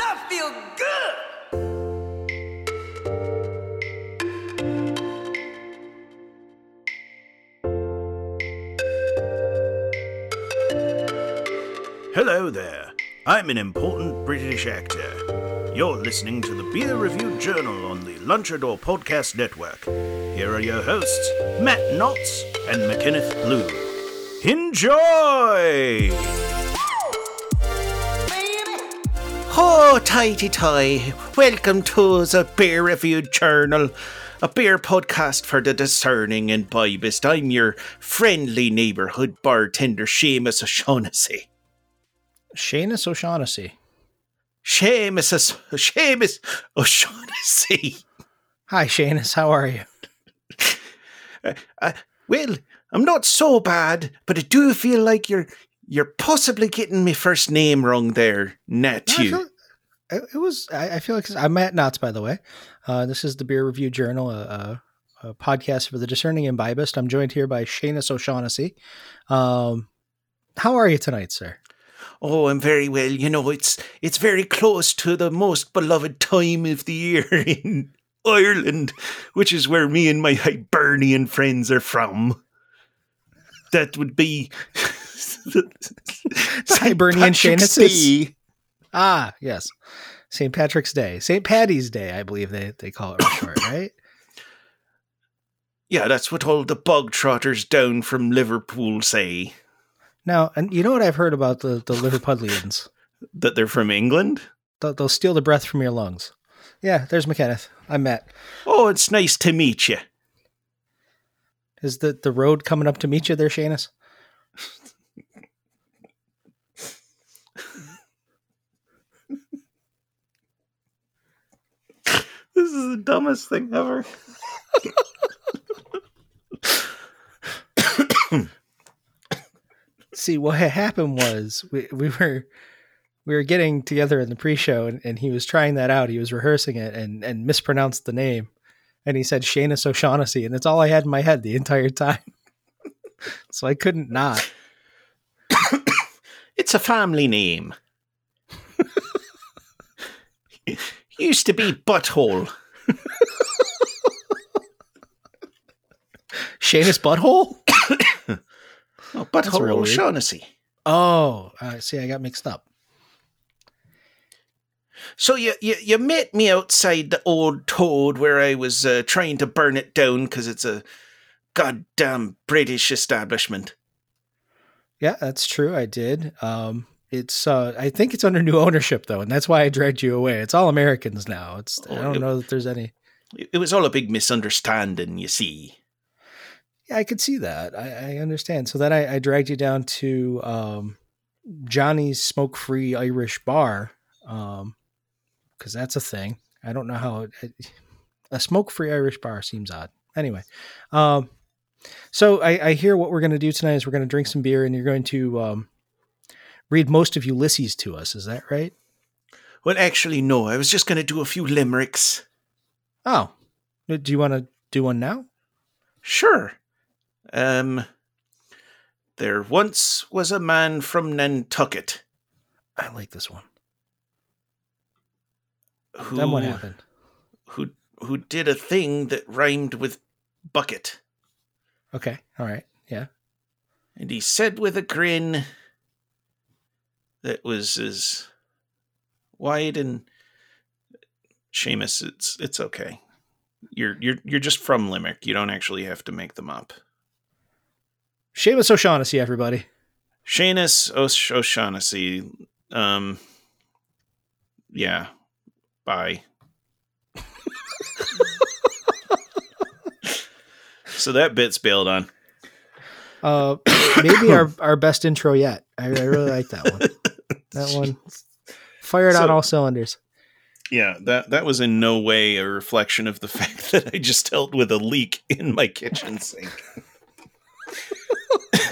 I feel good. Hello there. I'm an important British actor. You're listening to the Beer Review Journal on the Lunchador Podcast Network. Here are your hosts, Matt Knotts and McKenneth Blue. Enjoy! Oh, tighty tie. Welcome to the Beer Review Journal, a beer podcast for the discerning and bibist. I'm your friendly neighborhood bartender, Seamus O'Shaughnessy. Seamus O'Shaughnessy. Seamus, O- Seamus O'Shaughnessy. Hi, Seamus. How are you? Uh, well, I'm not so bad, but I do feel like you're you're possibly getting my first name wrong there, Nat. I You. feel- it was. I, feel like I'm Matt Knotts, by the way. Uh, this is the Beer Review Journal, a, a, a podcast for the discerning and bibist. I'm joined here by Seamus O'Shaughnessy. Um, how are you tonight, sir? Oh, I'm very well. You know, it's it's very close to the most beloved time of the year in Ireland, which is where me and my Hibernian friends are from. That would be Hibernian Seamuses? Ah, yes, St. Patrick's Day, St. Patty's Day, I believe they they call it for short, right? Yeah, that's what all the bog trotters down from Liverpool say. Now, and you know what I've heard about the the Liverpudlians? That they're from England. They'll, they'll steal the breath from your lungs. Yeah, there's McKenneth. I'm Matt. Oh, it's nice to meet you. Is the the road coming up to meet you there, Seamus? This is the dumbest thing ever. See, what had happened was we, we were we were getting together in the pre-show, and, and he was trying that out. He was rehearsing it and and mispronounced the name, and he said Seamus O'Shaughnessy, and it's all I had in my head the entire time. so I couldn't not. It's a family name. Used to be Butthole. Seamus Butthole. Oh, Butthole. O'Shaughnessy. Oh, uh, see, I got mixed up. So you, you you met me outside the old Toad where I was uh, trying to burn it down because it's a goddamn British establishment. Yeah, that's true. I did. Um, it's uh, I think it's under new ownership though, and that's why I dragged you away. It's all Americans now. It's I Oh, don't know that there's any. It was all a big misunderstanding, you see. Yeah, I could see that. I, I understand. So then I, I dragged you down to um, Johnny's Smoke Free Irish Bar, because that's a thing. I don't know how it, it- a smoke free Irish bar seems odd. Anyway, um, so I, I hear what we're going to do tonight is we're going to drink some beer, and you're going to um, read most of Ulysses to us. Is that right? Well, actually, no. I was just going to do a few limericks. Oh, do you want to do one now? Sure. Um, there once was a man from Nantucket I like this one. who then what happened? who who did a thing that rhymed with bucket, Okay, all right, yeah. and he said with a grin that was as wide and Seamus, it's it's okay. You're you're you're just from Limerick. You don't actually have to make them up. Seamus O'Shaughnessy, everybody. Seamus O'Shaughnessy. Um, yeah. Bye. so that bit's bailed on. Uh, maybe our, our best intro yet. I, I really like that one. That one fired on all cylinders. Yeah, that that was in no way a reflection of the fact that I just dealt with a leak in my kitchen sink.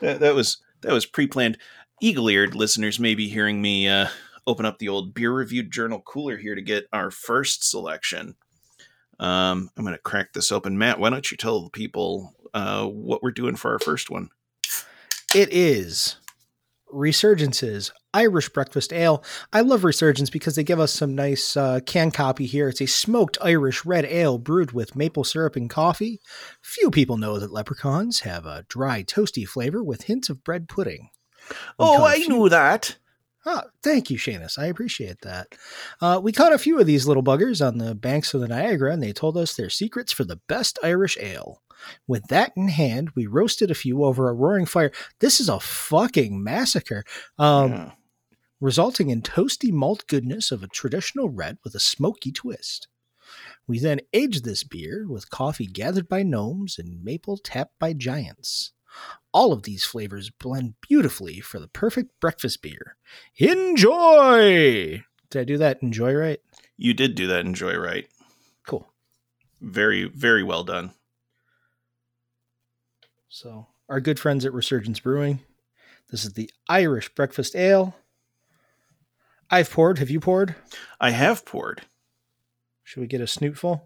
that, that was that was pre-planned. Eagle-eared listeners may be hearing me uh, open up the old beer reviewed journal cooler here to get our first selection. Um, I'm going to crack this open. Matt, why don't you tell the people uh, what we're doing for our first one? It is Resurgence's Irish Breakfast Ale. I love Resurgence because they give us some nice uh, can copy here. It's a smoked Irish red ale brewed with maple syrup and coffee. Few people know that leprechauns have a dry, toasty flavor with hints of bread pudding. Oh, I few- knew that. Ah, thank you, Shanus. I appreciate that. Uh, we caught a few of these little buggers on the banks of the Niagara, and they told us their secrets for the best Irish ale. With that in hand, we roasted a few over a roaring fire. This is a fucking massacre, um, Yeah. resulting in toasty malt goodness of a traditional red with a smoky twist. We then aged this beer with coffee gathered by gnomes and maple tapped by giants. All of these flavors blend beautifully for the perfect breakfast beer. Enjoy! Did I do that enjoy right? You did do that. Enjoy right. Cool. Very, very well done. So, our good friends at Resurgence Brewing. This is the Irish Breakfast Ale. I've poured. Have you poured? I have poured. Should we get a snootful?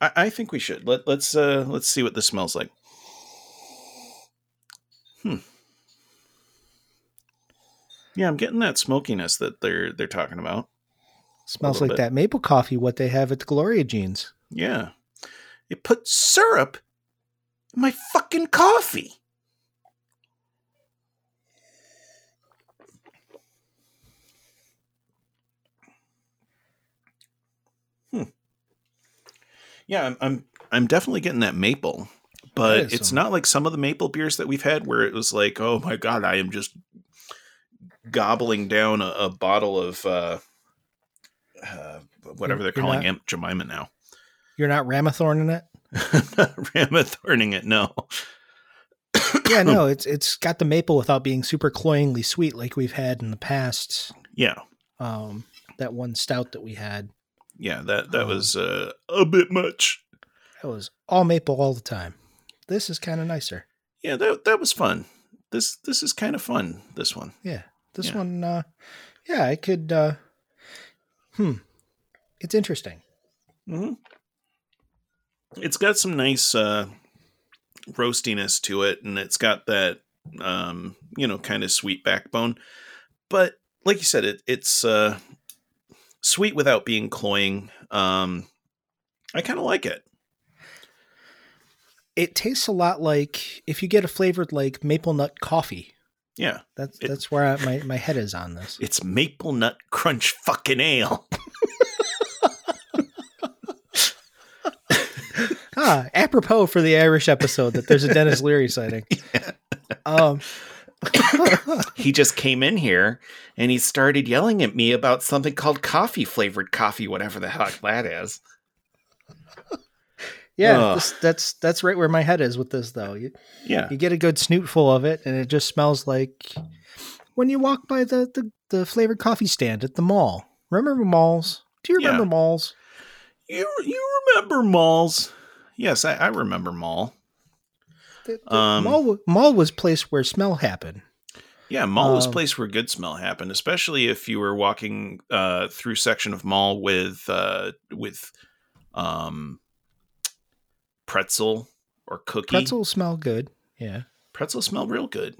I, I think we should. Let let's uh let's see what this smells like. Hmm. Yeah, I'm getting that smokiness that they're they're talking about. Smells like bit. that maple coffee, what they have at the Gloria Jeans. Yeah. It put syrup my fucking coffee. Hmm. Yeah, I'm I'm I'm definitely getting that maple. But it's some- not like some of the maple beers that we've had where it was like, oh my god, I am just gobbling down a, a bottle of uh, uh, whatever they're You're calling not- Aunt Jemima now. You're not Ramathorn in it? Ramathorning it, no. Yeah, no, it's it's got the maple without being super cloyingly sweet like we've had in the past. Yeah, Um, that one stout that we had, yeah, that that Um, was uh, a bit much. that was all maple all the time. This is kind of nicer. Yeah, that that was fun. This this is kind of fun. This one. Yeah. This Yeah. one uh yeah, I could uh hmm. It's interesting. hmm It's got some nice uh, roastiness to it, and it's got that um, you know kind of sweet backbone. But like you said, it it's uh, sweet without being cloying. Um, I kind of like it. It tastes a lot like if you get a flavored like maple nut coffee. Yeah, That's It- that's where I, my my head is on this. it's maple nut crunch fucking ale. Ah, apropos for the Irish episode that there's a Denis Leary sighting. Um he just came in here and he started yelling at me about something called coffee flavored coffee, whatever the heck that is. yeah, this, that's that's right where my head is with this though. You, Yeah. you get a good snootful of it and it just smells like when you walk by the the, the flavored coffee stand at the mall. Remember malls? Do you Yeah. remember malls? You you remember malls? Yes, I, I remember mall. The, the Um, mall, mall was place where smell happened. Yeah, mall was Um, place where good smell happened, especially if you were walking uh, through section of mall with uh, with um, pretzel or cookie. Pretzel smell good. Yeah. Pretzel smell real good.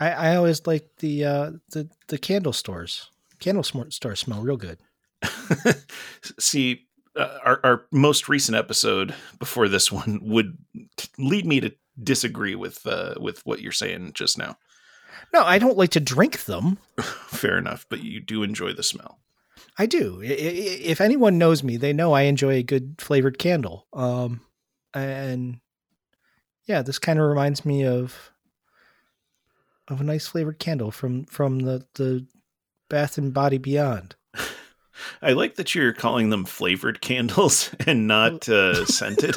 I, I always like the uh the the candle stores. Candle stores smell real good. See, uh, our our most recent episode before this one would lead me to disagree with uh, with what you're saying just now. No, I don't like to drink them. Fair enough, but you do enjoy the smell. I do. If anyone knows me, they know I enjoy a good flavored candle. Um, and yeah, this kind of reminds me of of a nice flavored candle from from the the Bath and Body Beyond. I like that you're calling them flavored candles and not uh, scented.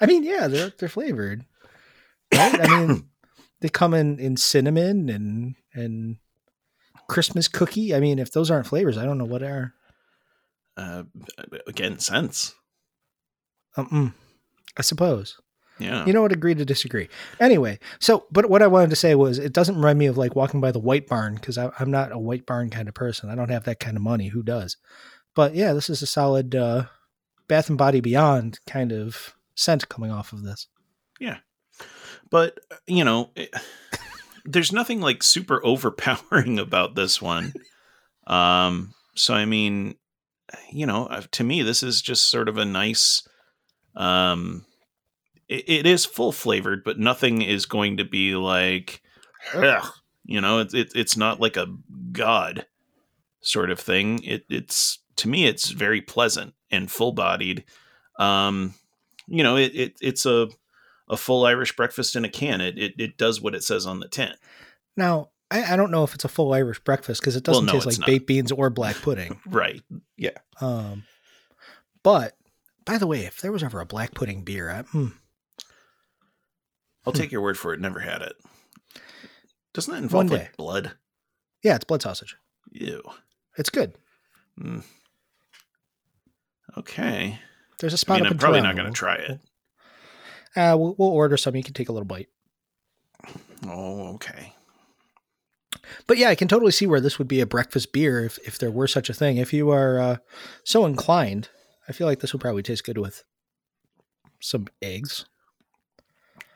I mean, yeah, they're they're flavored. Right? I mean, they come in in cinnamon and and Christmas cookie. I mean, if those aren't flavors, I don't know what are. Uh, again, scents. Um, I suppose. Yeah. You know what? Agree to disagree. Anyway, so but what I wanted to say was it doesn't remind me of like walking by the White Barn because I'm not a White Barn kind of person. I don't have that kind of money. Who does? But yeah, this is a solid uh, Bath and Body Beyond kind of scent coming off of this. Yeah. But uh, you know, it, there's nothing like super overpowering about this one. Um, so I mean, you know, uh, to me, this is just sort of a nice. Um, it, it is full flavored, but nothing is going to be like, ugh, you know, it's it, it's not like a god sort of thing. It it's to me, it's very pleasant and full bodied. Um, you know, it, it it's a a full Irish breakfast in a can. It, it it does what it says on the tin. Now, I, I don't know if it's a full Irish breakfast because it doesn't no, taste like not. baked beans or black pudding. Right. Yeah. Um, but by the way, if there was ever a black pudding beer, I, hmm, I'll take your word for it. Never had it. Doesn't that involve One like day. blood? yeah, it's blood sausage. Ew. It's good. Mm. Okay. There's a spot mean, up I'm in probably not going to try it. Uh, we'll, we'll order some. You can take a little bite. Oh, okay. But yeah, I can totally see where this would be a breakfast beer if, if there were such a thing. If you are uh, so inclined, I feel like this would probably taste good with some eggs.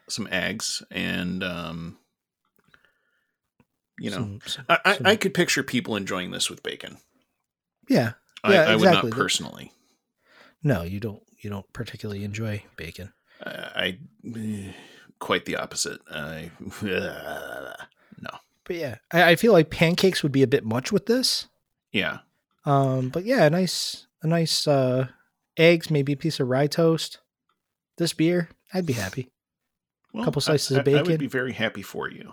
Some eggs and um, you know, some- some- I, I, some- I could picture people enjoying this with bacon. yeah. I, Yeah, I would exactly. not personally. No, you don't. You don't particularly enjoy bacon. Uh, I quite the opposite. I no. But yeah, I, I feel like pancakes would be a bit much with this. Yeah. Um, but yeah, a nice, a nice uh, eggs, maybe a piece of rye toast. This beer, I'd be happy. Well, Couple I- slices of bacon. I would be very happy for you.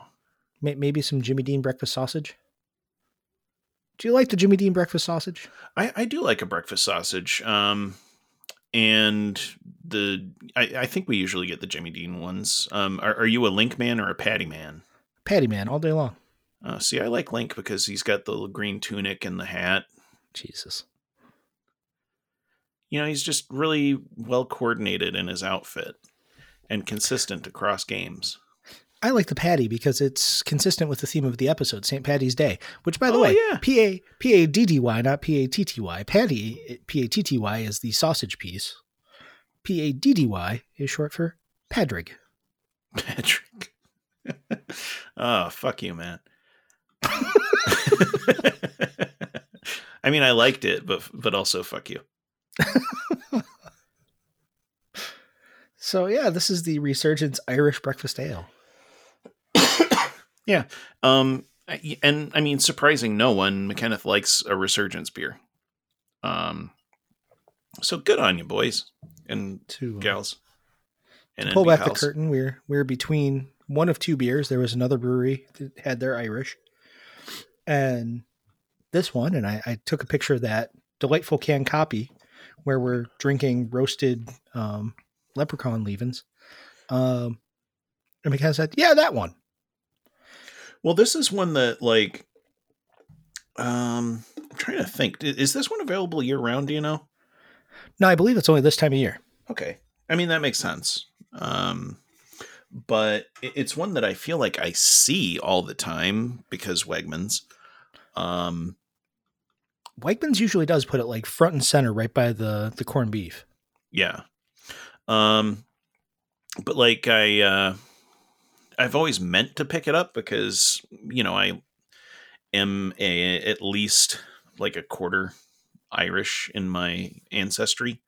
Maybe some Jimmy Dean breakfast sausage. Do you like the Jimmy Dean breakfast sausage? I, I do like a breakfast sausage. Um, and the I, I think we usually get the Jimmy Dean ones. Um, are, are you a Link man or a Patty man? Patty man, all day long. Uh, see, I like Link because he's got the little green tunic and the hat. Jesus. You know, he's just really well coordinated in his outfit and consistent across games. I like the patty because it's consistent with the theme of the episode, St. Patty's Day. Which, by the Oh, way, yeah. P A P A D D Y, not P A T T Y. Patty P A T T Y is the sausage piece. P A D D Y is short for Padraig. Patrick. oh, fuck you, man. I mean, I liked it, but but also fuck you. So yeah, this is the Resurgence Irish Breakfast Ale. Yeah, um, and I mean, surprising no one, McKenneth likes a resurgence beer. Um, so good on you, boys and To, uh, gals. And pull NB back the curtain, we're we're between one of two beers. There was another brewery that had their Irish, and this one, and I, I took a picture of that delightful can copy where we're drinking roasted um, leprechaun leavings. Um, and McKenna said, "Yeah, that one." Well, this is one that like, um, I'm trying to think. Is this one available year round? Do you know? No, I believe it's only this time of year. Okay. I mean, that makes sense. Um, but it's one that I feel like I see all the time because Wegmans. Um, Wegmans usually does put it like front and center, right by the the corned beef. yeah. Um, but like I, uh, I've always meant to pick it up because you know I am a at least like a quarter Irish in my ancestry,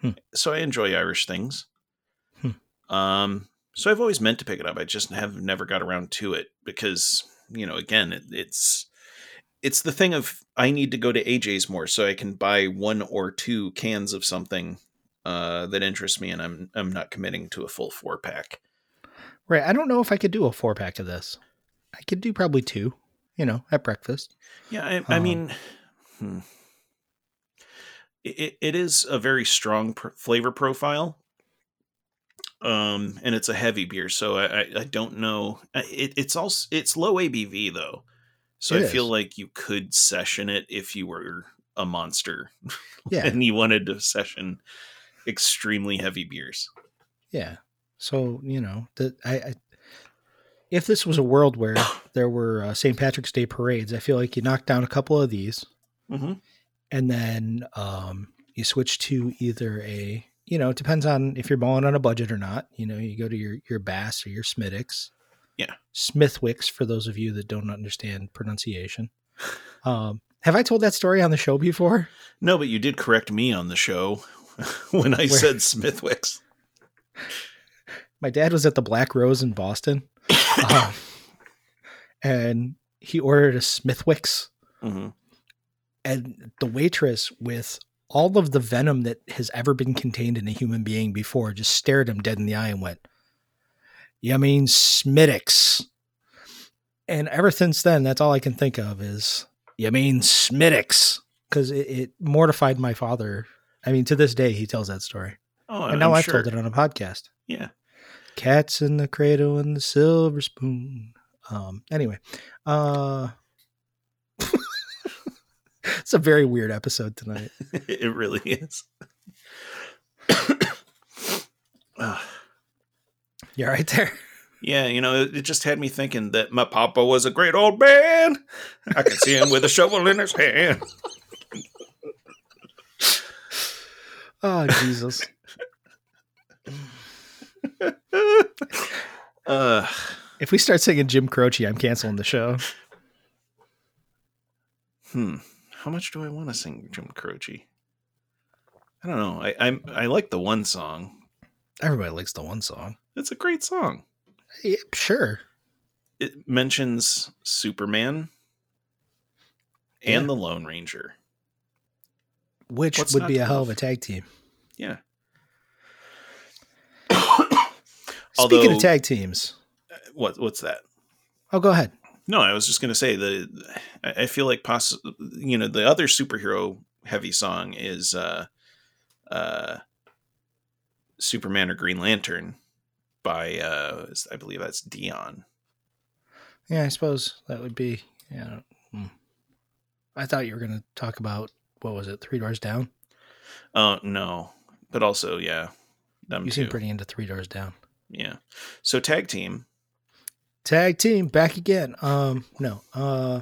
Hmm. so I enjoy Irish things. Hmm. Um, so I've always meant to pick it up. I just have never got around to it because you know, again, it, it's it's the thing of I need to go to AJ's more so I can buy one or two cans of something uh, that interests me, and I'm I'm not committing to a full four pack. Right. I don't know if I could do a four pack of this. I could do probably two. You know, at breakfast. Yeah, I, I Um, mean, hmm. it, it is a very strong pr- flavor profile, um, and it's a heavy beer, so I, I, I don't know. It, it's also it's low ABV though, So I feel is. like you could session it if you were a monster Yeah, and you wanted to session extremely heavy beers. yeah. So you know that I, I if this was a world where there were uh, St. Patrick's Day parades, I feel like you knock down a couple of these, Mm-hmm. and then um, you switch to either a you know it depends on if you're balling on a budget or not. You know, you go to your your Bass or your Smithwicks. Yeah. Smithwicks for those of you that don't understand pronunciation. Um, have I told that story on the show before? No, but you did correct me on the show when I Where- said Smithwicks. my dad was at the Black Rose in Boston, um, and he ordered a Smithwicks, hmm and the waitress with all of the venom that has ever been contained in a human being before just stared him dead in the eye and went, "You mean Smittix?" And ever since then, that's all I can think of is, "You mean Smittix?" Because it, it mortified my father. I mean, to this day, he tells that story, Oh, and now I've sure. told it on a podcast. Yeah. Cats in the cradle and the silver spoon. Um. Anyway, uh, it's a very weird episode tonight. it really is. Ah, You're right there. yeah, you know, it, it just had me thinking that my papa was a great old man. I could see him with a shovel in his hand. Oh Jesus! Uh, if we start singing Jim Croce, I'm canceling the show. hmm. How much do I want to sing Jim Croce? I don't know. I I'm, I like the one song. Everybody likes the one song. It's a great song. Yeah, sure. It mentions Superman and Yeah. the Lone Ranger. Which What's would be a hell of a tag team. Yeah. Speaking Although- of tag teams, What what's that? oh, go ahead. No, I was just going to say that I I feel like poss- you know the other superhero heavy song is uh uh Superman or Green Lantern by uh I believe that's Dion. Yeah, I suppose that would be. Yeah. hmm. I thought you were going to talk about what was it? Three Doors Down. Oh no, but also yeah, them you too. seem pretty into Three Doors Down. yeah. So tag team. Tag team back again. Um, no. Uh,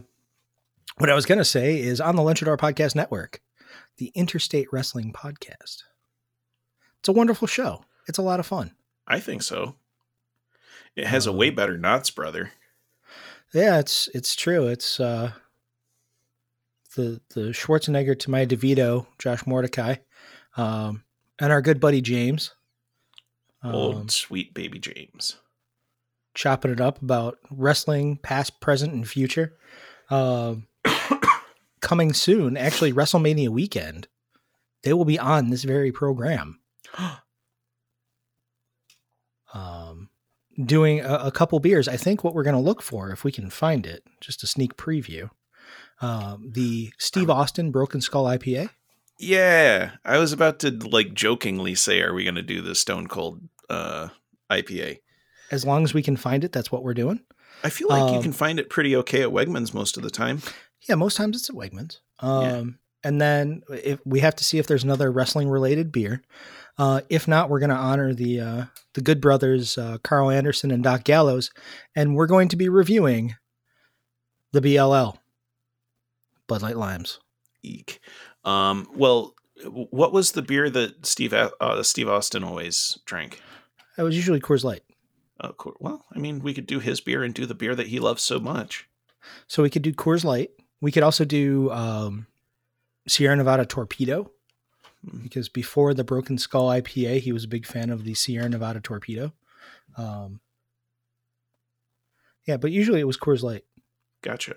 what I was gonna say is on the Lunchador Podcast Network, the Interstate Wrestling Podcast. It's a wonderful show. It's a lot of fun. I think so. It has a way Um, better Knotts brother. Yeah, it's it's true. It's uh, the the Schwarzenegger to my DeVito, Josh Mordecai, um, and our good buddy James. Um, Old sweet baby James. chopping it up about wrestling, past, present, and future. Um, coming soon, actually, WrestleMania weekend, they will be on this very program. Um, doing a, a couple beers. I think what we're going to look for, if we can find it, just a sneak preview, um, the Steve Austin Broken Skull IPA. Yeah, I was about to like jokingly say, "Are we going to do the Stone Cold uh, IPA?" As long as we can find it, that's what we're doing. I feel like you Um, can find it pretty okay at Wegmans most of the time. Yeah, most times it's at Wegmans. Um, And then if we have to see if there's another wrestling related beer. Uh, if not, we're going to honor the uh, the good brothers uh, Karl Anderson and Doc Gallows, and we're going to be reviewing the BLL Bud Light Limes. Eek. Um, well, what was the beer that Steve uh, Steve Austin always drank? That was usually Coors Light, Uh, well, I mean, we could do his beer and do the beer that he loves so much. so we could do Coors Light. We could also do um, Sierra Nevada Torpedo Hmm. because before the Broken Skull IPA, he was a big fan of the Sierra Nevada Torpedo. Um, yeah, but usually it was Coors Light Gotcha.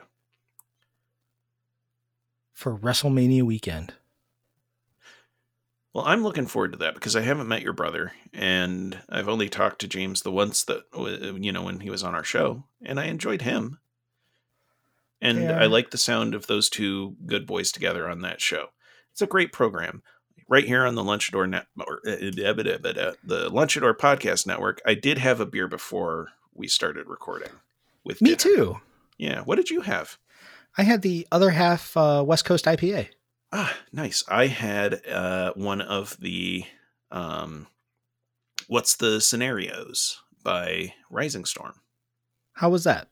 For WrestleMania weekend. Well, I'm looking forward to that because I haven't met your brother, and I've only talked to James the once that you know when he was on our show, and I enjoyed him, and They I like the sound of those two good boys together on that show. It's a great program, right here on the Lunchador net or uh, uh, uh, the Lunchador podcast network. I did have a beer before we started recording. With Me dinner. too. Yeah. What did you have? I had the other half uh, West Coast IPA. Ah, nice. I had uh, one of the um, what's the scenarios by Rising Storm. How was that?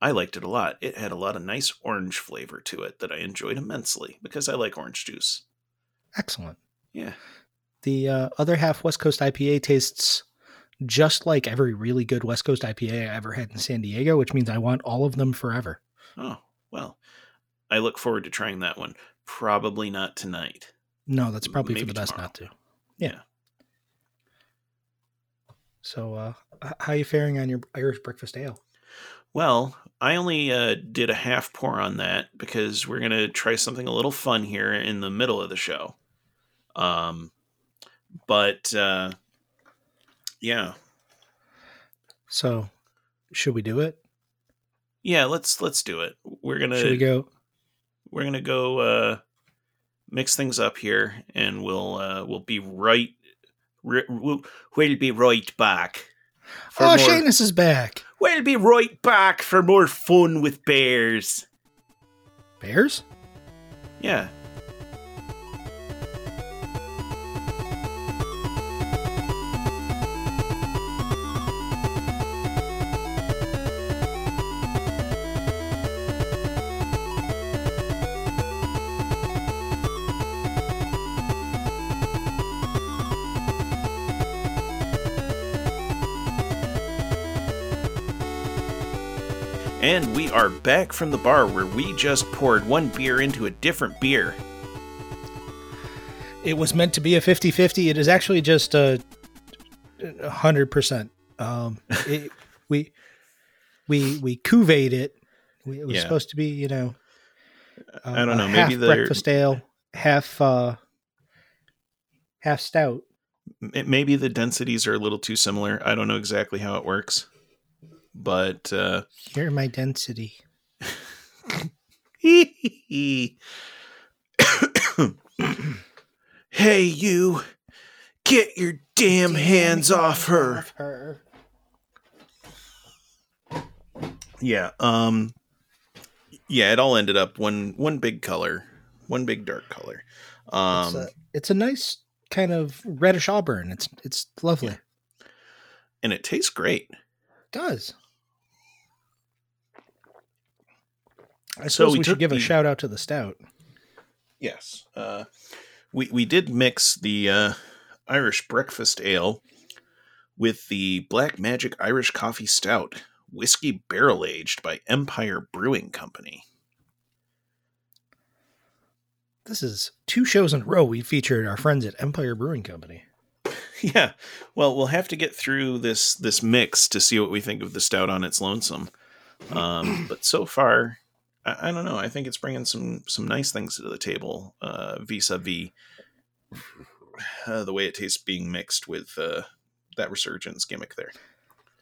I liked it a lot. It had a lot of nice orange flavor to it that I enjoyed immensely because I like orange juice. Excellent. Yeah. The uh, other half West Coast IPA tastes just like every really good West Coast IPA I ever had in San Diego, which means I want all of them forever. Oh, well. I look forward to trying that one. Probably not tonight. No, that's probably for Maybe the best not to. Yeah. So, uh, how you faring on your Irish breakfast ale? Well, I only uh, did a half pour on that because we're going to try something a little fun here in the middle of the show. Um, but uh, yeah, So, should we do it? Yeah, let's let's do it. We're gonna Should we go? we're gonna go uh, mix things up here, and we'll uh, we'll be right. Re- we'll, we'll be right back. Oh, more- is back. We'll be right back for more fun with bears. Bears? Yeah. We are back from the bar where we just poured one beer into a different beer. It was meant to be a 50 50. It is actually just a 100%. Um, it, we, we, we cuvate it. We, it was Yeah. supposed to be, you know, uh, I don't know, maybe half they're- breakfast ale, half, uh, half stout. Maybe the densities are a little too similar. I don't know exactly how it works. But uh Here, my density. Hey you, get your damn hands off her. her. Yeah, um yeah, it all ended up one one big color, one big dark color. Um it's, a, it's a nice kind of reddish auburn. It's it's lovely. Yeah. and it tastes great. It does. I So suppose we we, should give a shout out to the stout. Yes. Uh, we we did mix the uh, Irish breakfast ale with the Black Magic Irish Coffee Stout, whiskey barrel aged by Empire Brewing Company. This is two shows in a row we featured our friends at Empire Brewing Company. Yeah. Well, we'll have to get through this this mix to see what we think of the stout on its lonesome. Um, but so far, I, I don't know. I think it's bringing some some nice things to the table uh, vis-a-vis uh, the way it tastes being mixed with uh, that resurgence gimmick there.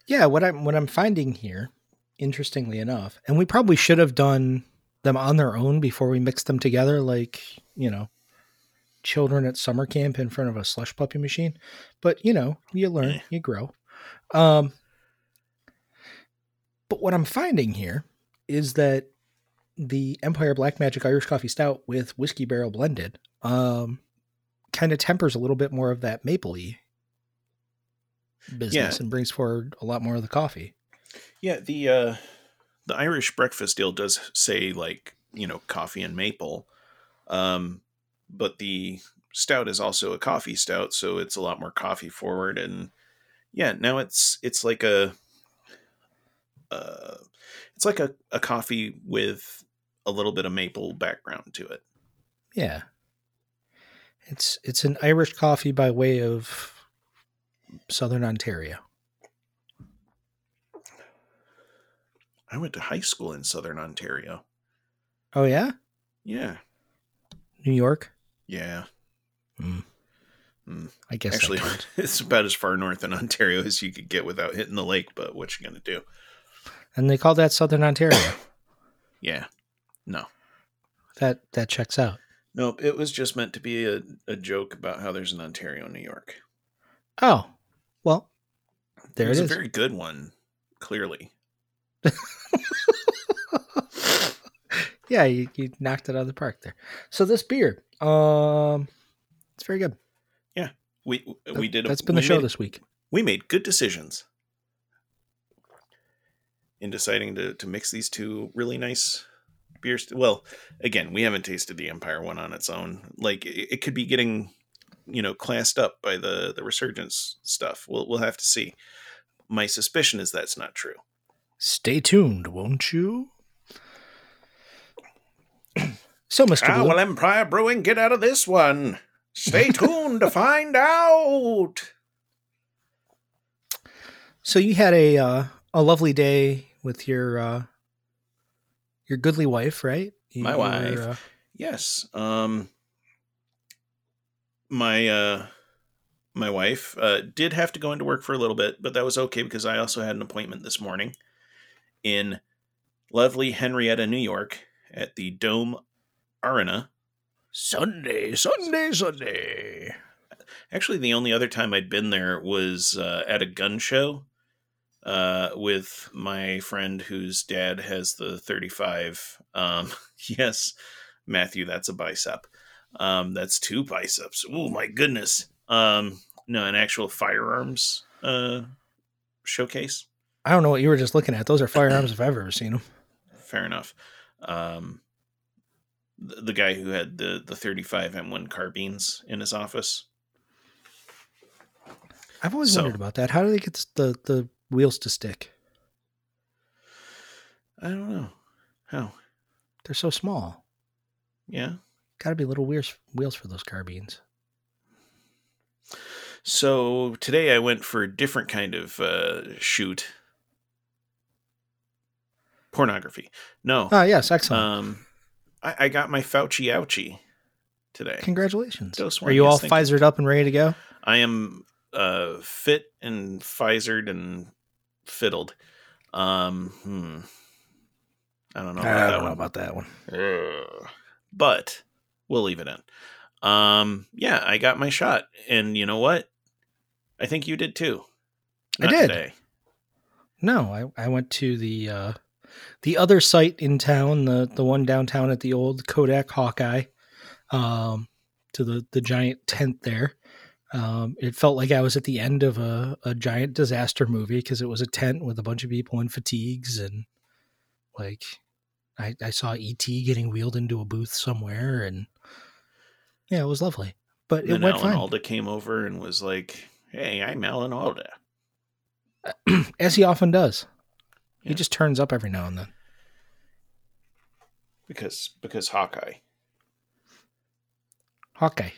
Yeah, what I'm what I'm finding here, interestingly enough, and we probably should have done them on their own before we mixed them together, like you know, children at summer camp in front of a slush puppy machine. But you know, you learn, Eh. you grow. Um, but what I'm finding here is that the Empire Black Magic Irish Coffee Stout with whiskey barrel blended, um, kind of tempers a little bit more of that mapley business Yeah. and brings forward a lot more of the coffee. Yeah, the uh the Irish breakfast deal does say like, you know, coffee and maple. Um but the stout is also a coffee stout, so it's a lot more coffee forward and yeah, now it's it's like a uh it's like a, a coffee with a little bit of maple background to it. Yeah. It's it's an Irish coffee by way of Southern Ontario. I went to high school in southern Ontario. Oh yeah? Yeah. New York? Yeah. Hmm. Hmm. I guess Actually, it's about as far north in Ontario as you could get without hitting the lake, but what you gonna do? And they call that Southern Ontario. Yeah. No. that that checks out. Nope. It was just meant to be a, a joke about how there's an Ontario, and New York. Oh. Well, there it it is. a very good one, clearly. Yeah, you, you knocked it out of the park there. So this beer, um, it's very good. Yeah. We we did. a- That's been the show made- this week. we made good decisions in deciding to, to mix these two really nice beers. Well, again, we haven't tasted the Empire one on its own. Like it, it could be getting, you know, classed up by the the resurgence stuff. We'll we'll have to see. My suspicion is that's not true. Stay tuned, won't you? so, Mister Blue, well, Empire Brewing, get out of this one. Stay tuned to find out. so you had a uh, a lovely day with your uh, your goodly wife, right? You My were, wife. uh, Yes. Um my uh my wife uh did have to go into work for a little bit, but that was okay because I also had an appointment this morning in lovely Henrietta, New York at the Dome Arena. Sunday, Sunday, Sunday. Actually, the only other time I'd been there was uh, at a gun show uh, with my friend whose dad has the 35. Um, yes, Matthew, that's a bicep. Um, that's two biceps. Oh my goodness. Um, no, an actual firearms uh, showcase. I don't know what you were just looking at. Those are firearms if I've ever seen them. Fair enough. Um, the, the guy who had the the 35 M1 carbines in his office. I've always So- wondered about that. How do they get the the wheels to stick? I don't know how. They're so small. Yeah. Got to be little wheels wheels for those carbines. So today I went for a different kind of uh, shoot. Pornography. No. Ah, yes, excellent. Um, I, I got my Fauci ouchie today. Congratulations. Dose Are you yes, all thank you. Pfizered up and ready to go? I am uh, fit and Pfizered and fiddled. Um, hmm. I don't know. About I that don't know one. about that one. Ugh. But we'll leave it in. Um, yeah, I got my shot, and you know what? I think you did too. I did. today. No, I, I went to the uh, the other site in town, the the one downtown at the old Kodak Hawkeye, um, to the the giant tent there. Um, it felt like I was at the end of a, a giant disaster movie because it was a tent with a bunch of people in fatigues and like I, I saw ET getting wheeled into a booth somewhere and yeah, it was lovely. But And it went Alan fine. Alda came over and was like, "Hey, I'm Alan Alda." as he often does. He just turns up every now and then. because because Hawkeye. Hawkeye.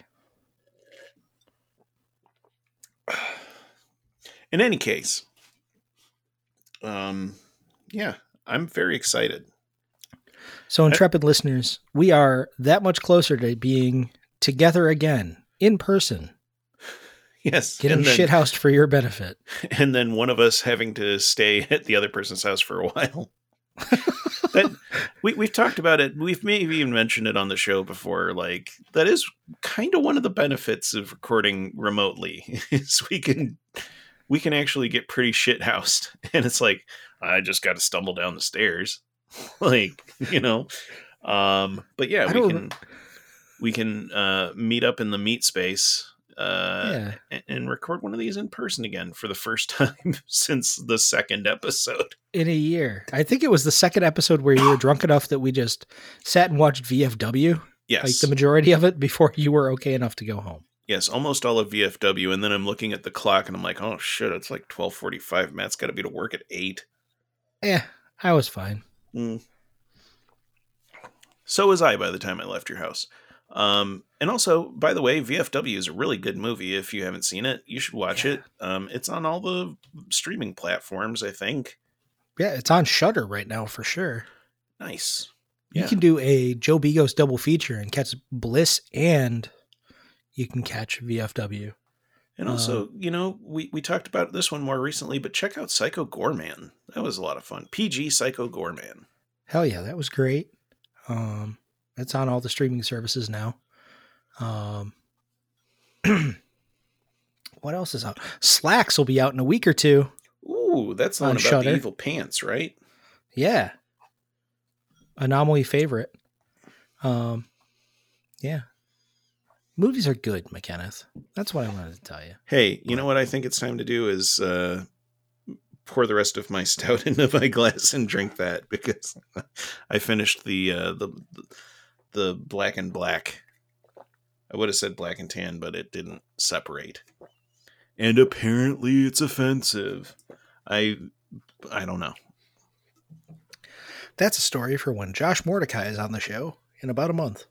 In any case, um, yeah, I'm very excited. So, intrepid listeners, we are that much closer to being together again in person, Yes, getting then, shithoused for your benefit. and then one of us having to stay at the other person's house for a while. that we we've talked about it. We've maybe even mentioned it on the show before. Like that is kind of one of the benefits of recording remotely is we can we can actually get pretty shit housed, and it's like I just got to stumble down the stairs, like you know. Um, but yeah, I we can we can uh, meet up in the meet space. Uh, yeah. and, and record one of these in person again for the first time since the second episode. In a year. I think it was the second episode where you were drunk enough that we just sat and watched VFW, Yes. like the majority of it, before you were okay enough to go home. Yes, almost all of VFW. And then I'm looking at the clock and I'm like, oh shit, it's like 1245. Matt's got to be to work at 8. Yeah, I was fine. Mm. So was I by the time I left your house. Um, and also, by the way, VFW is a really good movie. If you haven't seen it, you should watch Yeah. it. Um, it's on all the streaming platforms, I think. Yeah, it's on Shudder right now for sure. Nice. You Yeah. can do a Joe Begos double feature and catch Bliss and you can catch VFW. And also, you know, we, we talked about this one more recently, but check out Psycho Goreman. That was a lot of fun. PG Psycho Goreman. Hell yeah, that was great. Um, it's on all the streaming services now. Um, what else is out? Slaxx will be out in a week or two. Ooh, that's the On one about Shudder. the evil pants, right? Yeah. Anomaly favorite. Um, yeah. Movies are good, McKenneth. That's what I wanted to tell you. Hey, you know what I think it's time to do is uh, pour the rest of my stout into my glass and drink that because I finished the uh, the the black and black. I would have said black and tan, but it didn't separate. And apparently, it's offensive. I I don't know. That's a story for when Josh Mordecai is on the show in about a month.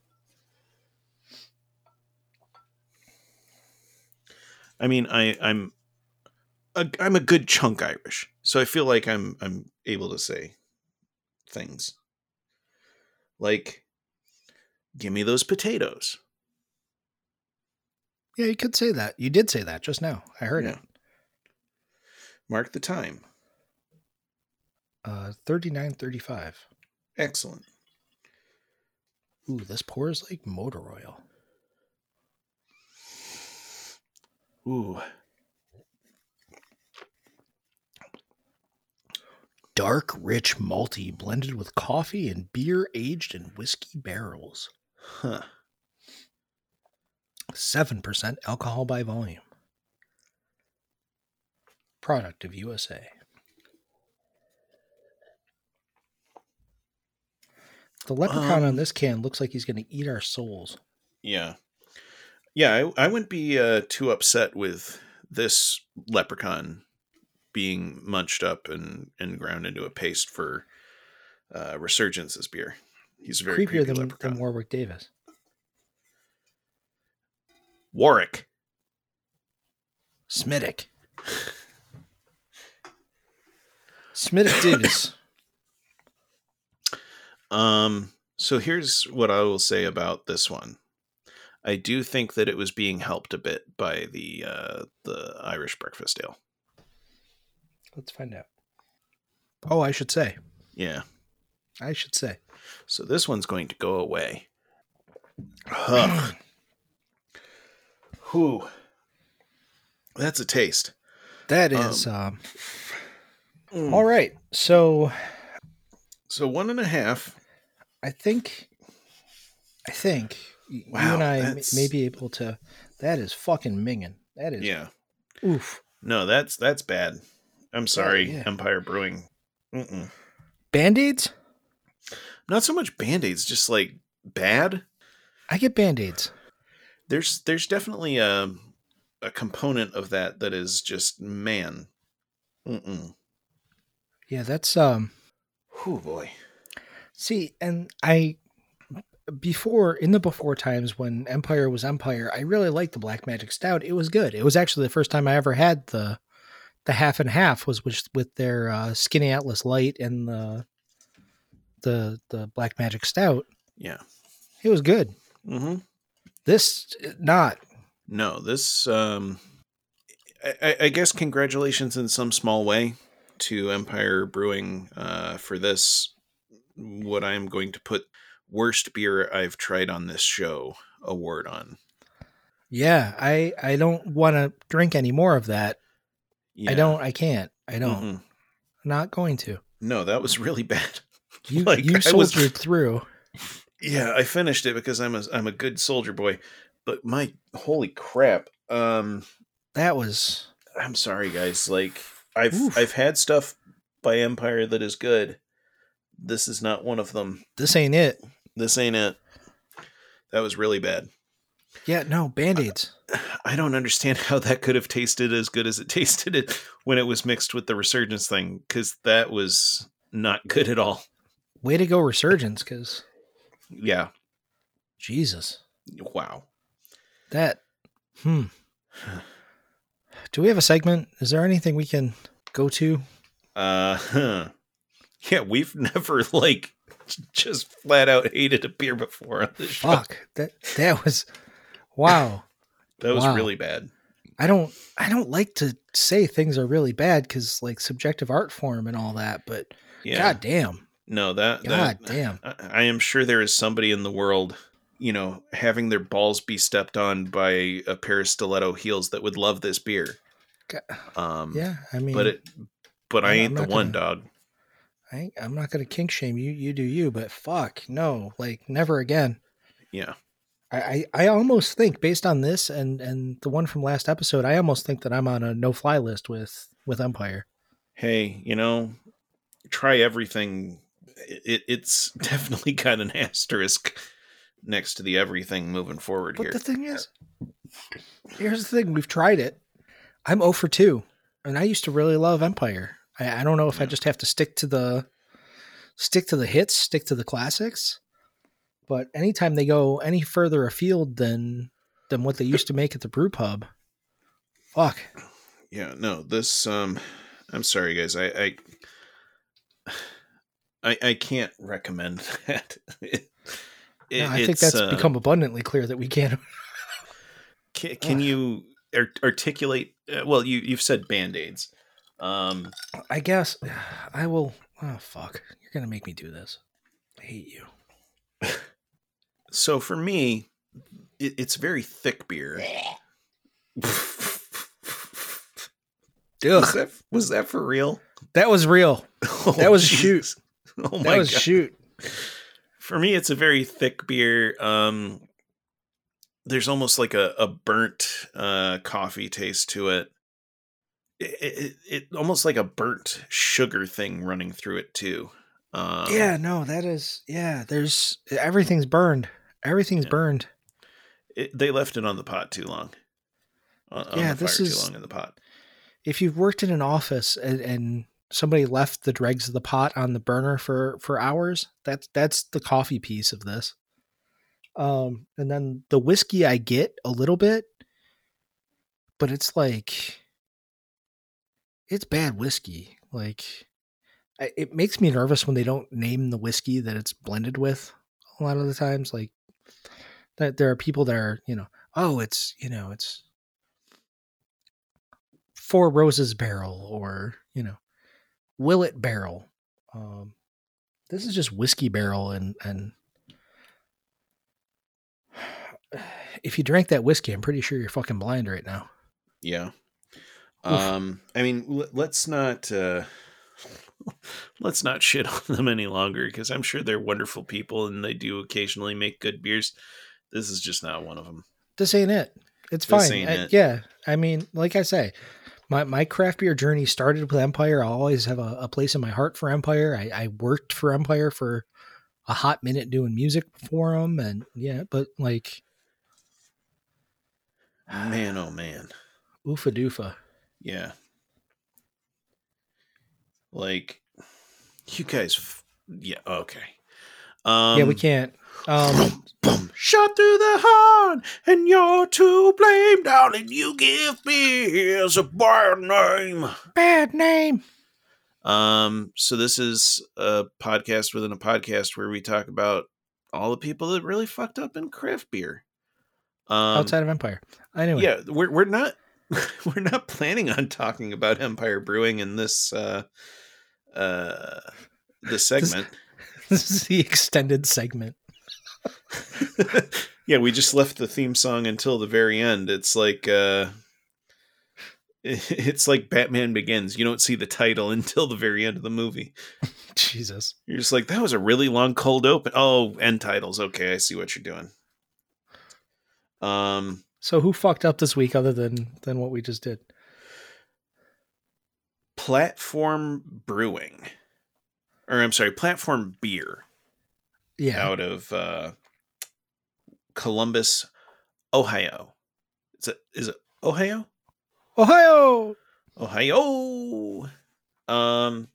I mean, I I'm a, I'm a good chunk Irish, so I feel like I'm I'm able to say things like, "Give me those potatoes." Yeah, you could say that. You did say that just now. I heard Yeah. it. Mark the time. Uh, thirty nine thirty five. Excellent. Ooh, this pours like motor oil. Ooh, Dark, rich, malty, blended with coffee and beer aged in whiskey barrels. huh. 7% alcohol by volume. Product of USA. The leprechaun on Um, this can looks like he's going to eat our souls. Yeah, yeah. I, I wouldn't be uh, too upset with this leprechaun being munched up and and ground into a paste for uh, Resurgence's beer. He's a very Creepier creepy than, leprechaun. than Warwick Davis. Warwick. Smittick. Smittick Davis. Um, so here's what I will say about this one. I do think that it was being helped a bit by the uh, the Irish breakfast ale. Let's find out. Oh, I should say. Yeah. I should say. So this one's going to go away. Ugh. Whew. That's a taste. That is um, all right. So So one and a half. I think, I think y- you and I that's- may be able to. That is fucking minging. That is Yeah. oof. No, that's that's bad. I'm sorry, yeah. Empire Brewing. Mm-mm. Band aids. Not so much band aids, just like bad. I get band aids. There's there's definitely a a component of that that is just man. Mm-mm. Yeah, that's um. Oh boy. See, and I before in the before times when Empire was Empire, I really liked the Black Magic Stout. It was good. It was actually the first time I ever had the the half and half was with with their uh, Skinny Atlas Light and the the the Black Magic Stout. Yeah. It was good. Mm-hmm. This not. No, this um I, I- I guess congratulations in some small way to Empire Brewing uh for this what I'm going to put worst beer I've tried on this show award on. Yeah, I I don't want to drink any more of that. Yeah. I don't. I can't. I don't. Mhm. Not going to. No, that was really bad. You Like, you I was- soldiered through. Yeah, I finished it because I'm a I'm a good soldier boy. But my holy crap. Um That was I'm sorry guys. Like I've Oof. I've had stuff by Empire that is good. This is not one of them. this ain't it. This ain't it. That was really bad. Yeah, no band aids. I don't understand how that could have tasted as good as it tasted it when it was mixed with the resurgence thing because that was not good at all. Way to go, Resurgence, because Yeah. Jesus, Wow. that. Hmm. Do we have a segment? Is there anything we can go to? Uh huh. Yeah, we've never like just flat out hated a beer before on this show. Fuck that. That was. Wow. That was Wow. really bad. I don't. I don't like to say things are really bad because like subjective art form and all that. But Yeah. god damn. no, that, God that damn. I, I am sure there is somebody in the world, you know, having their balls be stepped on by a pair of stiletto heels that would love this beer. Um, Yeah. I mean, but it, but I I'm- ain't the one, gonna- dog. I, I'm not gonna kink shame you. You do you, but fuck no, like never again. Yeah. I, I, I almost think based on this and and the one from last episode, I almost think that I'm on a no fly list with with Empire. Hey, you know, try everything. It, it's definitely got an asterisk next to the everything moving forward But here. the thing is, here's the thing: we've tried it. I'm 0 for two, and I used to really love Empire. I, I don't know if I just have to stick to the stick to the hits, stick to the classics. But anytime they go any further afield than than what they used to make at the brew pub, fuck. yeah, no, this um I'm sorry guys. I I I, I can't recommend that. It, No, I think that's uh, become abundantly clear that we can't. Can, can you art- articulate? Uh, well, you you've said band aids. Um, I guess I will. Oh fuck! You're gonna make me do this. I hate you. so for me, it, it's very thick beer. was, that, was that for real? That was real. Oh, That was a jeez. shoot. Oh my god. That was god! shoot. For me, it's a very thick beer. Um, there's almost like a, a burnt uh, coffee taste to it. It, it. it almost like a burnt sugar thing running through it too. Um, yeah, no, that is. Yeah, there's everything's burned. Everything's Yeah. burned. it, they left it on the pot too long. On, Yeah, this is- too long in the pot. If you've worked in an office and, and somebody left the dregs of the pot on the burner for for hours, that's that's the coffee piece of this. Um, and then the whiskey I get a little bit, but it's like it's bad whiskey. Like I, it makes me nervous when they don't name the whiskey that it's blended with. A lot of the times, like that there are people that are you know, oh, it's you know, it's Four Roses barrel or you know, Willett barrel. Um, this is just whiskey barrel and and if you drank that whiskey, I'm pretty sure you're fucking blind right now. Yeah. Oof. Um. I mean, l- let's not. uh Let's not shit on them any longer because I'm sure they're wonderful people and they do occasionally make good beers. This is just not one of them. This ain't it. It's This fine. ain't I- it. yeah, I mean, like I say, my my craft beer journey started with Empire. I'll always have a, a place in my heart for Empire. I, I worked for Empire for a hot minute doing music for them, and yeah, but like Man, oh man. oofa doofa. Yeah. Like, you guys. f- Yeah. Okay. Um, yeah, we can't. Um, Boom, boom. shot through the heart, and you're to blame, darling. You give me as a bad name. bad name. Um, so this is a podcast within a podcast where we talk about all the people that really fucked up in craft beer. Um, outside of Empire. Anyway, yeah, we're we're not we're not planning on talking about Empire Brewing in this uh uh the segment. this is the extended segment. yeah, we just left the theme song until the very end. It's like uh it's like Batman Begins. You don't see the title until the very end of the movie. Jesus. You're just like, that was a really long cold open. Oh, end titles. Okay, I see what you're doing. Um, So who fucked up this week other than than what we just did? platform brewing, or I'm sorry, platform beer Yeah. out of uh, Columbus, Ohio. Is it is it Ohio? Ohio. Ohio. Um,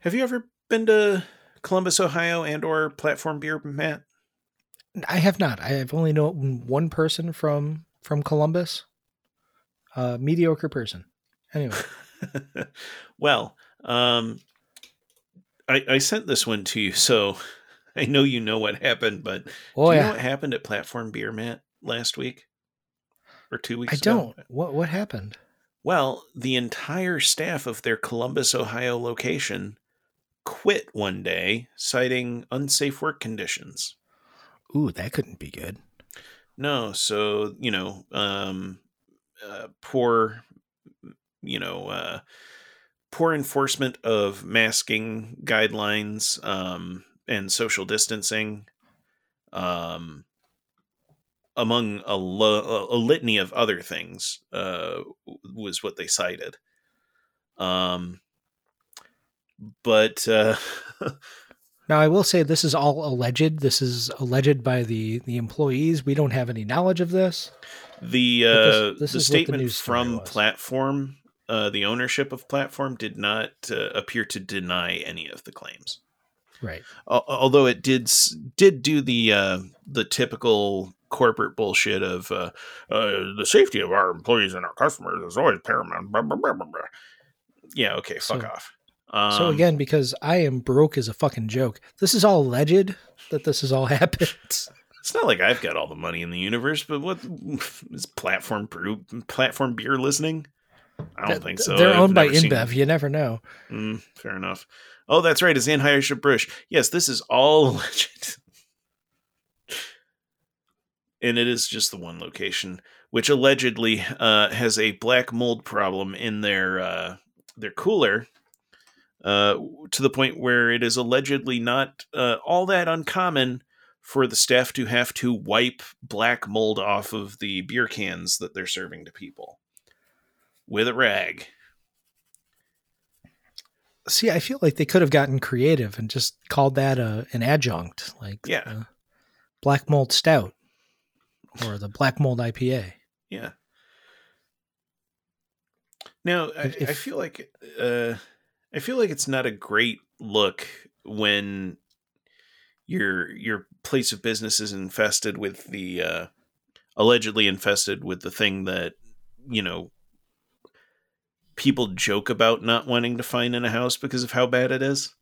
have you ever been to Columbus, Ohio, and or platform beer, Matt? I have not. I have only known one person from from Columbus. Uh mediocre person. Anyway. well, um, I, I sent this one to you, so I know you know what happened. But Oh do you know what happened at Platform Beer, Matt, last week or two weeks I ago? don't. What what happened? Well, the entire staff of their Columbus, Ohio location quit one day, citing unsafe work conditions. Ooh, that couldn't be good. No, so you know, um, uh, poor, you know, uh, poor enforcement of masking guidelines um, and social distancing, um, among a, lo- a litany of other things, uh, was what they cited. Um, but uh, Now, I will say this is all alleged. This is alleged by the the employees. We don't have any knowledge of this. the uh, this- this the is what the statement from platform, uh, the ownership of platform, did not uh, appear to deny any of the claims. Right. Al- although it did did do the uh, the typical corporate bullshit of uh, uh, the safety of our employees and our customers is always paramount. Blah, blah, blah. Yeah, okay, fuck So- off. Um, so again, because I am broke as a fucking joke. This is all alleged that this has all happened. it's not like I've got all the money in the universe, but what is platform brew, platform beer listening? I don't think so. They're I've owned by InBev. You never know. Mm, fair enough. Oh, that's right. It's Anheuser Busch. Yes, this is all alleged. and it is just the one location, which allegedly uh, has a black mold problem in their uh, their cooler, uh, to the point where it is allegedly not uh, all that uncommon for the staff to have to wipe black mold off of the beer cans that they're serving to people with a rag. See, I feel like they could have gotten creative and just called that a an adjunct, like Yeah. black mold stout or the black mold IPA. Yeah. Now, I, If- I feel like uh, I feel like it's not a great look when your your place of business is infested with the uh, allegedly infested with the thing that you know people joke about not wanting to find in a house because of how bad it is.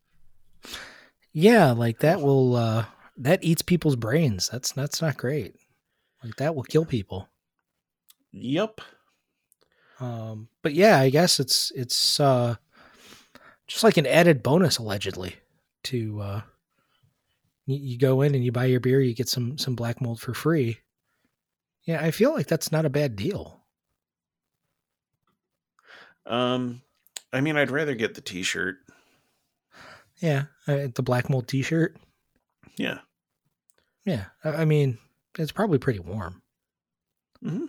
Yeah, like that will uh that eats people's brains. That's that's not great. Like that will kill people. Yep. Um but yeah, I guess it's it's uh just like an added bonus allegedly to uh you, you go in and you buy your beer, you get some some black mold for free. Yeah, I feel like that's not a bad deal. Um, I mean, I'd rather get the T-shirt. Yeah, uh, the black mold t-shirt. Yeah. Yeah, I, I mean, it's probably pretty warm. hmm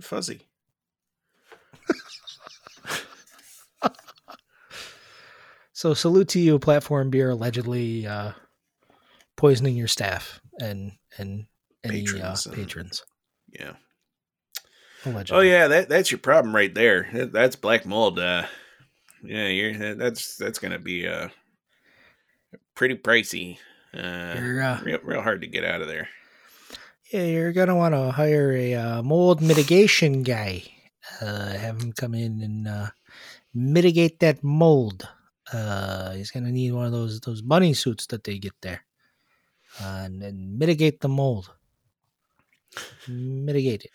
Fuzzy. So salute to you, platform beer allegedly uh, poisoning your staff and and any Patrons patrons. Uh, patrons Yeah. allegedly. Oh yeah, that that's your problem right there. That, that's black mold. Uh, yeah, you're that- that's that's gonna be uh pretty pricey. Uh, uh, real real hard to get out of there. yeah, you're gonna want to hire a uh, mold mitigation guy. Uh, have him come in and uh, mitigate that mold. Uh, he's gonna need one of those those bunny suits that they get there, uh, and, and mitigate the mold. Mitigate it.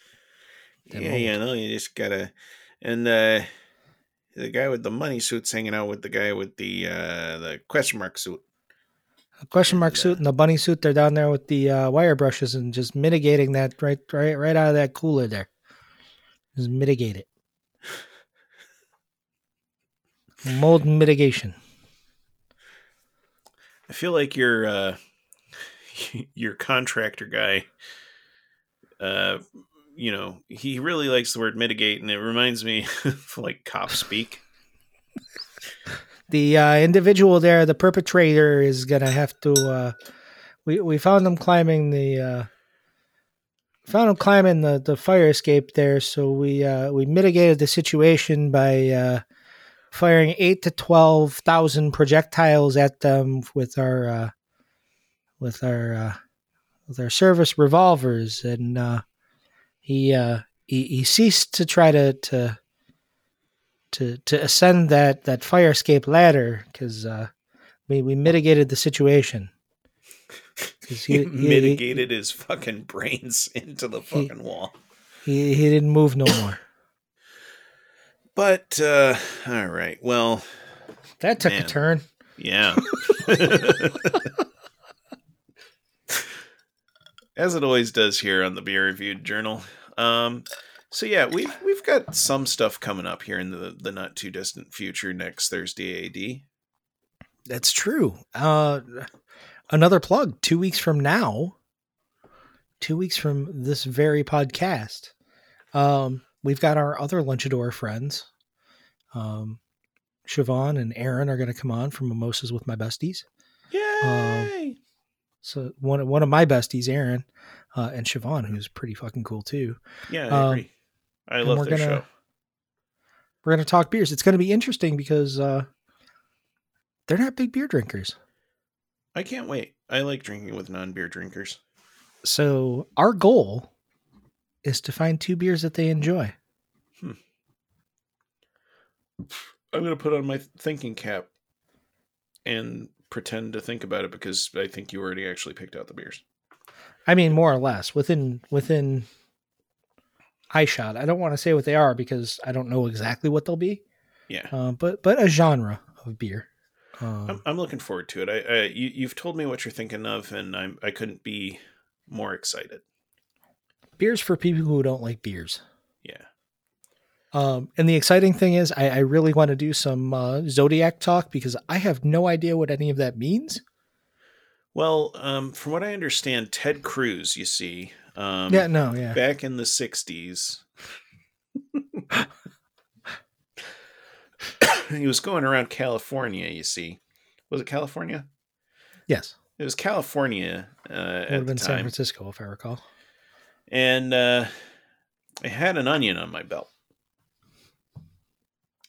That yeah, mold. you know, you just gotta. And uh, the guy with the money suit's hanging out with the guy with the uh the question mark suit. A question mark And, uh, suit and the bunny suit. They're down there with the uh, wire brushes and just mitigating that right, right, right out of that cooler there. Just mitigate it. Mold mitigation. I feel like your uh your contractor guy uh you know, he really likes the word mitigate and it reminds me of like cop speak. The uh, individual there, the perpetrator, is gonna have to. Uh, we we found him climbing the. Uh, found him climbing the, the fire escape there, so we uh, we mitigated the situation by uh, firing eight to twelve thousand projectiles at them with our uh, with our uh, with our service revolvers, and uh, he, uh, he he ceased to try to to to to ascend that that fire escape ladder because uh, we we mitigated the situation. He, he, he, mitigated his fucking brains into the fucking wall. he, he didn't move no more. But uh all right. Well, That took Man. a turn. yeah. As it always does here on the Beer Reviewed Journal. Um So yeah, we've we've got some stuff coming up here in the the not too distant future. Next Thursday, AD. That's true. Uh, another plug. Two weeks from now, two weeks from this very podcast, um, we've got our other Lunchador friends. Um, Siobhan and Aaron are going to come on from Mimosas with my besties. Yay! So one one of my besties, Aaron, uh, and Siobhan, who's pretty fucking cool too. yeah, I um, agree. I love we're their gonna- show. We're going to talk beers. It's going to be interesting because uh, they're not big beer drinkers. I can't wait. I like drinking with non beer drinkers. So our goal is to find two beers that they enjoy. I'm gonna put on my thinking cap and pretend to think about it because I think you already actually picked out the beers. I mean, more or less within within eye shot. I don't want to say what they are because I don't know exactly what they'll be. Yeah, Uh, but but a genre of beer. Um, I'm, I'm looking forward to it. I, I you, you've told me what you're thinking of, and I'm I couldn't be more excited. beers for people who don't like beers. Um, and the exciting thing is, I, I really want to do some uh, zodiac talk because I have no idea what any of that means. Well, um, from what I understand, Ted Cruz, you see, um, yeah, no, yeah, back in the 60s, he was going around California, you see. Was it California? yes, It was California uh, it would have been San. Francisco if I recall. And uh, I had an onion on my belt,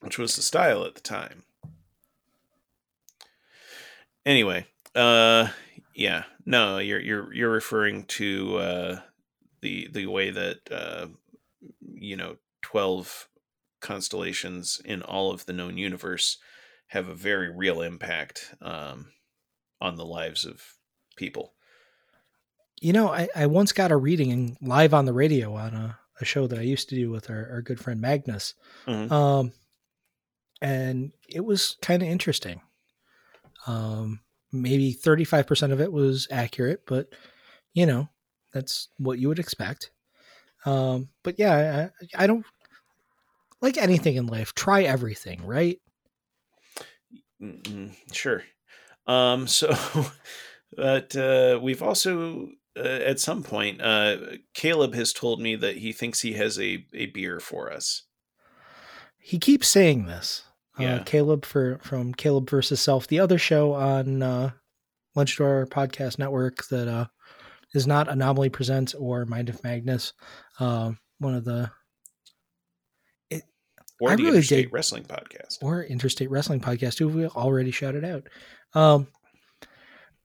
which was the style at the time. Anyway, uh, yeah, no, you're you're you're referring to uh, the the way that uh, you know twelve constellations in all of the known universe have a very real impact um, on the lives of people. You know, I, I once got a reading live on the radio on a, a show that I used to do with our, our good friend Magnus. Mhm. Um, and it was kind of interesting. Um, maybe 35% of it was accurate, but you know, that's what you would expect. Um, but yeah, I, I don't like anything in life. Try everything, right? Mm-mm, sure. Um, so, but uh, we've also, uh, at some point, uh, Caleb has told me that he thinks he has a, a beer for us. He keeps saying this. Yeah. Uh, Caleb for from Caleb versus Self, the other show on uh, Lunchador Podcast Network that uh, is not Anomaly Presents or Mind of Magnus. Um, one of the Or I the really Interstate dig- Wrestling Podcast. or Interstate Wrestling Podcast, who we already shouted out. Um,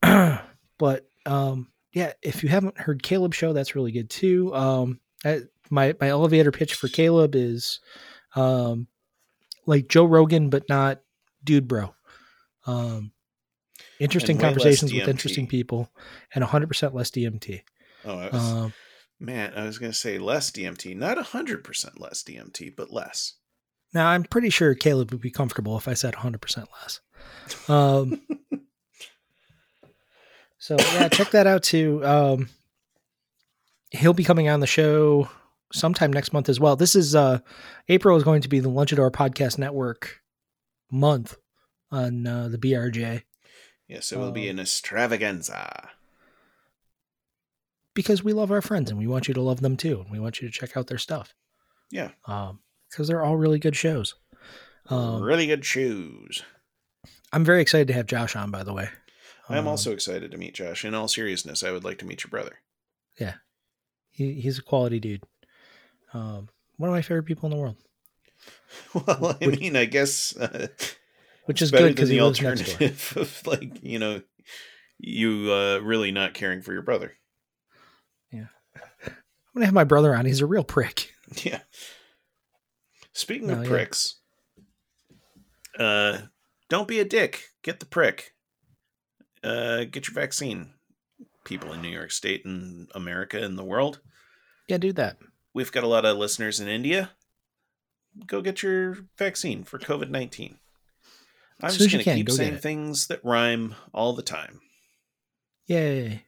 but um, yeah, if you haven't heard Caleb's show, that's really good too. Um, I, my my elevator pitch for Caleb is um, like Joe Rogan, but not dude bro. Um, interesting And way less conversations with interesting people, and 100% less DMT. Oh, I was, Um, man, I was going to say less DMT, not 100% less DMT, but less. now I'm pretty sure Caleb would be comfortable if I said 100% less. Um, so yeah, check that out too. Um, he'll be coming on the show sometime next month as well. This is uh, April is going to be the Lunchador Podcast Network month on uh, the BRJ Yes, it will be Um, an extravaganza. because we love our friends and we want you to love them too, and we want you to check out their stuff. Yeah. Um, because they're all really good shows. Um, really good shoes. I'm very excited to have Josh on, by the way. I'm Um, also excited to meet Josh. In all seriousness, I would like to meet your brother. Yeah. He, he's a quality dude. Um, one of my favorite people in the world, Well, I Which- mean, I guess uh, which is good because the lives next door. alternative of like you know you uh, really not caring for your brother. Yeah, I'm gonna have my brother on. He's a real prick. Yeah. Speaking No, of yeah. pricks, uh, don't be a dick. Get the prick. Uh, get your vaccine. People in New York State and America and the world. Yeah, do that. We've got a lot of listeners in India. Go get your vaccine for COVID nineteen. I'm As just going to keep go saying things that rhyme all the time. Yay!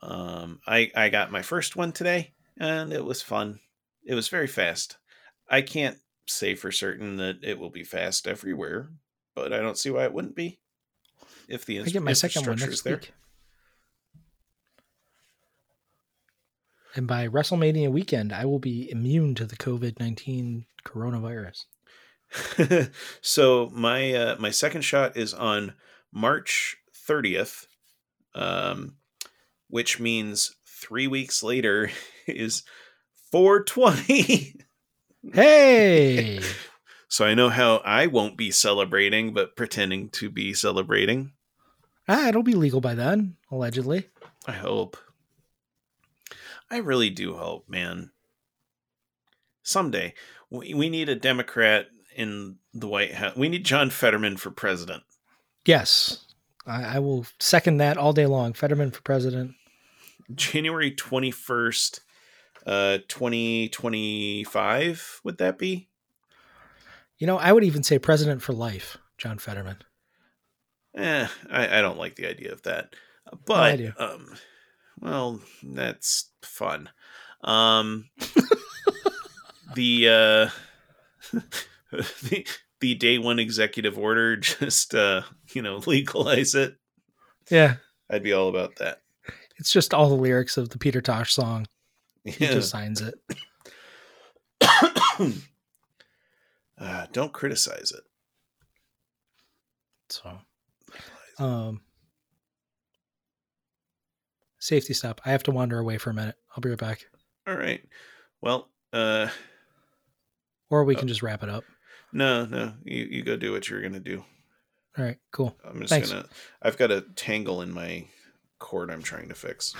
Um, I I got my first one today, and it was fun. It was very fast. I can't say for certain that it will be fast everywhere, but I don't see why it wouldn't be. If the I get my second one next week. And by WrestleMania weekend, I will be immune to the COVID 19 coronavirus. so my uh, my second shot is on March 30th, um, which means three weeks later is 420. Hey! so I know how I won't be celebrating, but pretending to be celebrating. ah, it'll be legal by then, allegedly. I hope. I really do hope, man. Someday we, we need a Democrat in the White House. We need John Fetterman for president. Yes. I, I will second that all day long. Fetterman for president. January 21st, uh 2025 would that be? You know, I would even say president for life, John Fetterman. Eh, I, I don't like the idea of that. I But do. um well, that's fun. Um the uh the, the day one executive order just uh you know legalize it. Yeah. I'd be all about that. It's just all the lyrics of the Peter Tosh song. He just signs it. uh, don't criticize it. So, um, safety stop. I have to wander away for a minute. I'll be right back. All right. Well, uh Or we Oh. can just wrap it up. no, no. You you go do what you're going to do. All right, cool. I'm just Thanks. gonna. I've got a tangle in my cord. I'm trying to fix.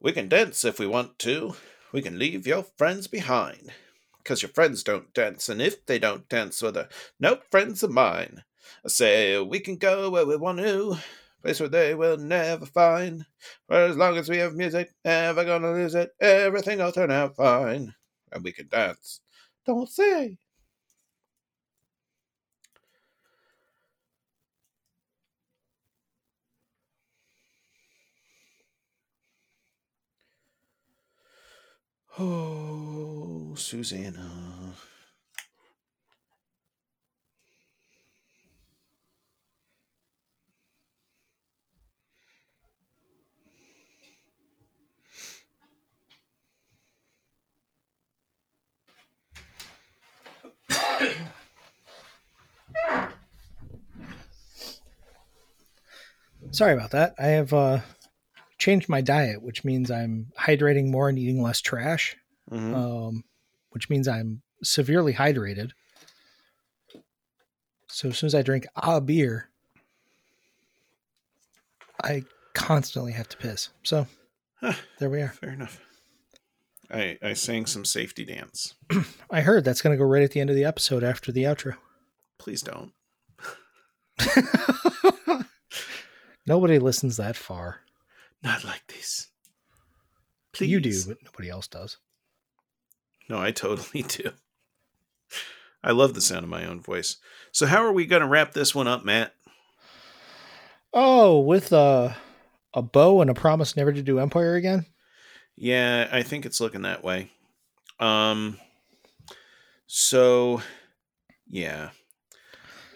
We can dance if we want to. We can leave your friends behind. Because your friends don't dance, and if they don't dance, well, they're no friends of mine. I say we can go where we want to, place where they will never find. For as long as we have music, never gonna lose it. Everything will turn out fine. And we can dance. Don't say. Oh, Susanna. Sorry about that. I have uh, changed my diet, which means I'm hydrating more and eating less trash, Mhm. um, which means I'm severely hydrated. So as soon as I drink a beer, I constantly have to piss. So Huh. there we are. Fair enough. I I sang some safety dance. I heard that's going to go right at the end of the episode after the outro. Please don't. Nobody listens that far. Not like this. Please. You do, but nobody else does. No, I totally do. I love the sound of my own voice. So how are we going to wrap this one up, Matt? Oh, with a a bow and a promise never to do Empire again. Yeah, I think it's looking that way. Um so yeah.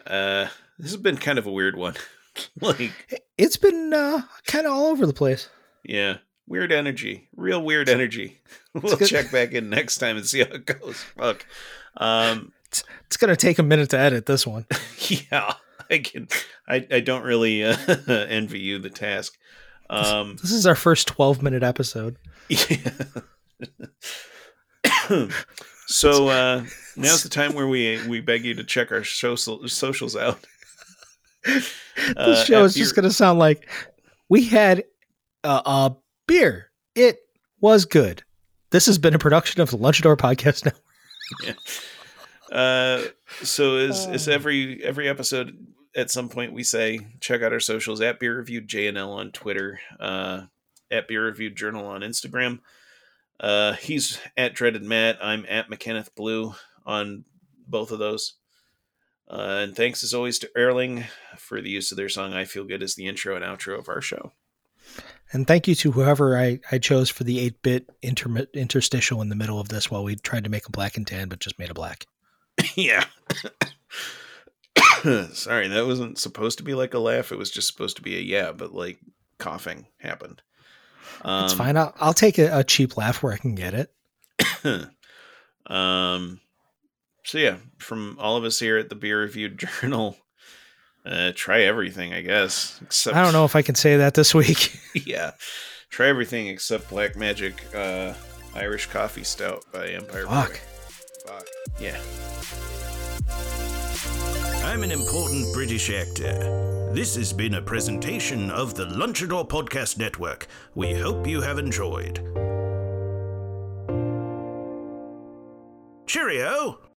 Uh this has been kind of a weird one. like It's been uh, kind of all over the place. yeah, weird energy. Real weird energy. We'll check back in next time and see how it goes. Fuck. Um It's going to take a minute to edit this one. yeah, I can I I don't really uh, envy you the task. Um This is our first 12 minute episode. Yeah. so uh, now's the time where we we beg you to check our social socials out. This Uh, show is just going to sound like we had uh, a beer. It was good. This has been a production of the Lunchador Podcast Network. uh, So is is every every episode at some point we say check out our socials at Beer Reviewed JNL on Twitter, uh, at Beer Reviewed Journal on Instagram. Uh, he's at Dreaded Matt. I'm at McKenneth Blue on both of those. Uh, and thanks as always to Erling for the use of their song "I Feel Good" as the intro and outro of our show. And thank you to whoever I, I chose for the 8 bit inter- interstitial in the middle of this while we tried to make a black and tan, but just made a black. yeah. Sorry, that wasn't supposed to be like a laugh. It was just supposed to be a yeah, but like coughing happened. Um, it's fine. I'll, I'll take a, a, cheap laugh where I can get it. um, so yeah, from all of us here at the Beer Reviewed Journal, uh, try everything, I guess. Except I don't know if I can say that this week. yeah, try everything except Black Magic uh, Irish Coffee Stout by Empire. Fuck. Fuck. Yeah. I'm an important British actor. This has been a presentation of the Lunchador Podcast Network. We hope you have enjoyed. Cheerio!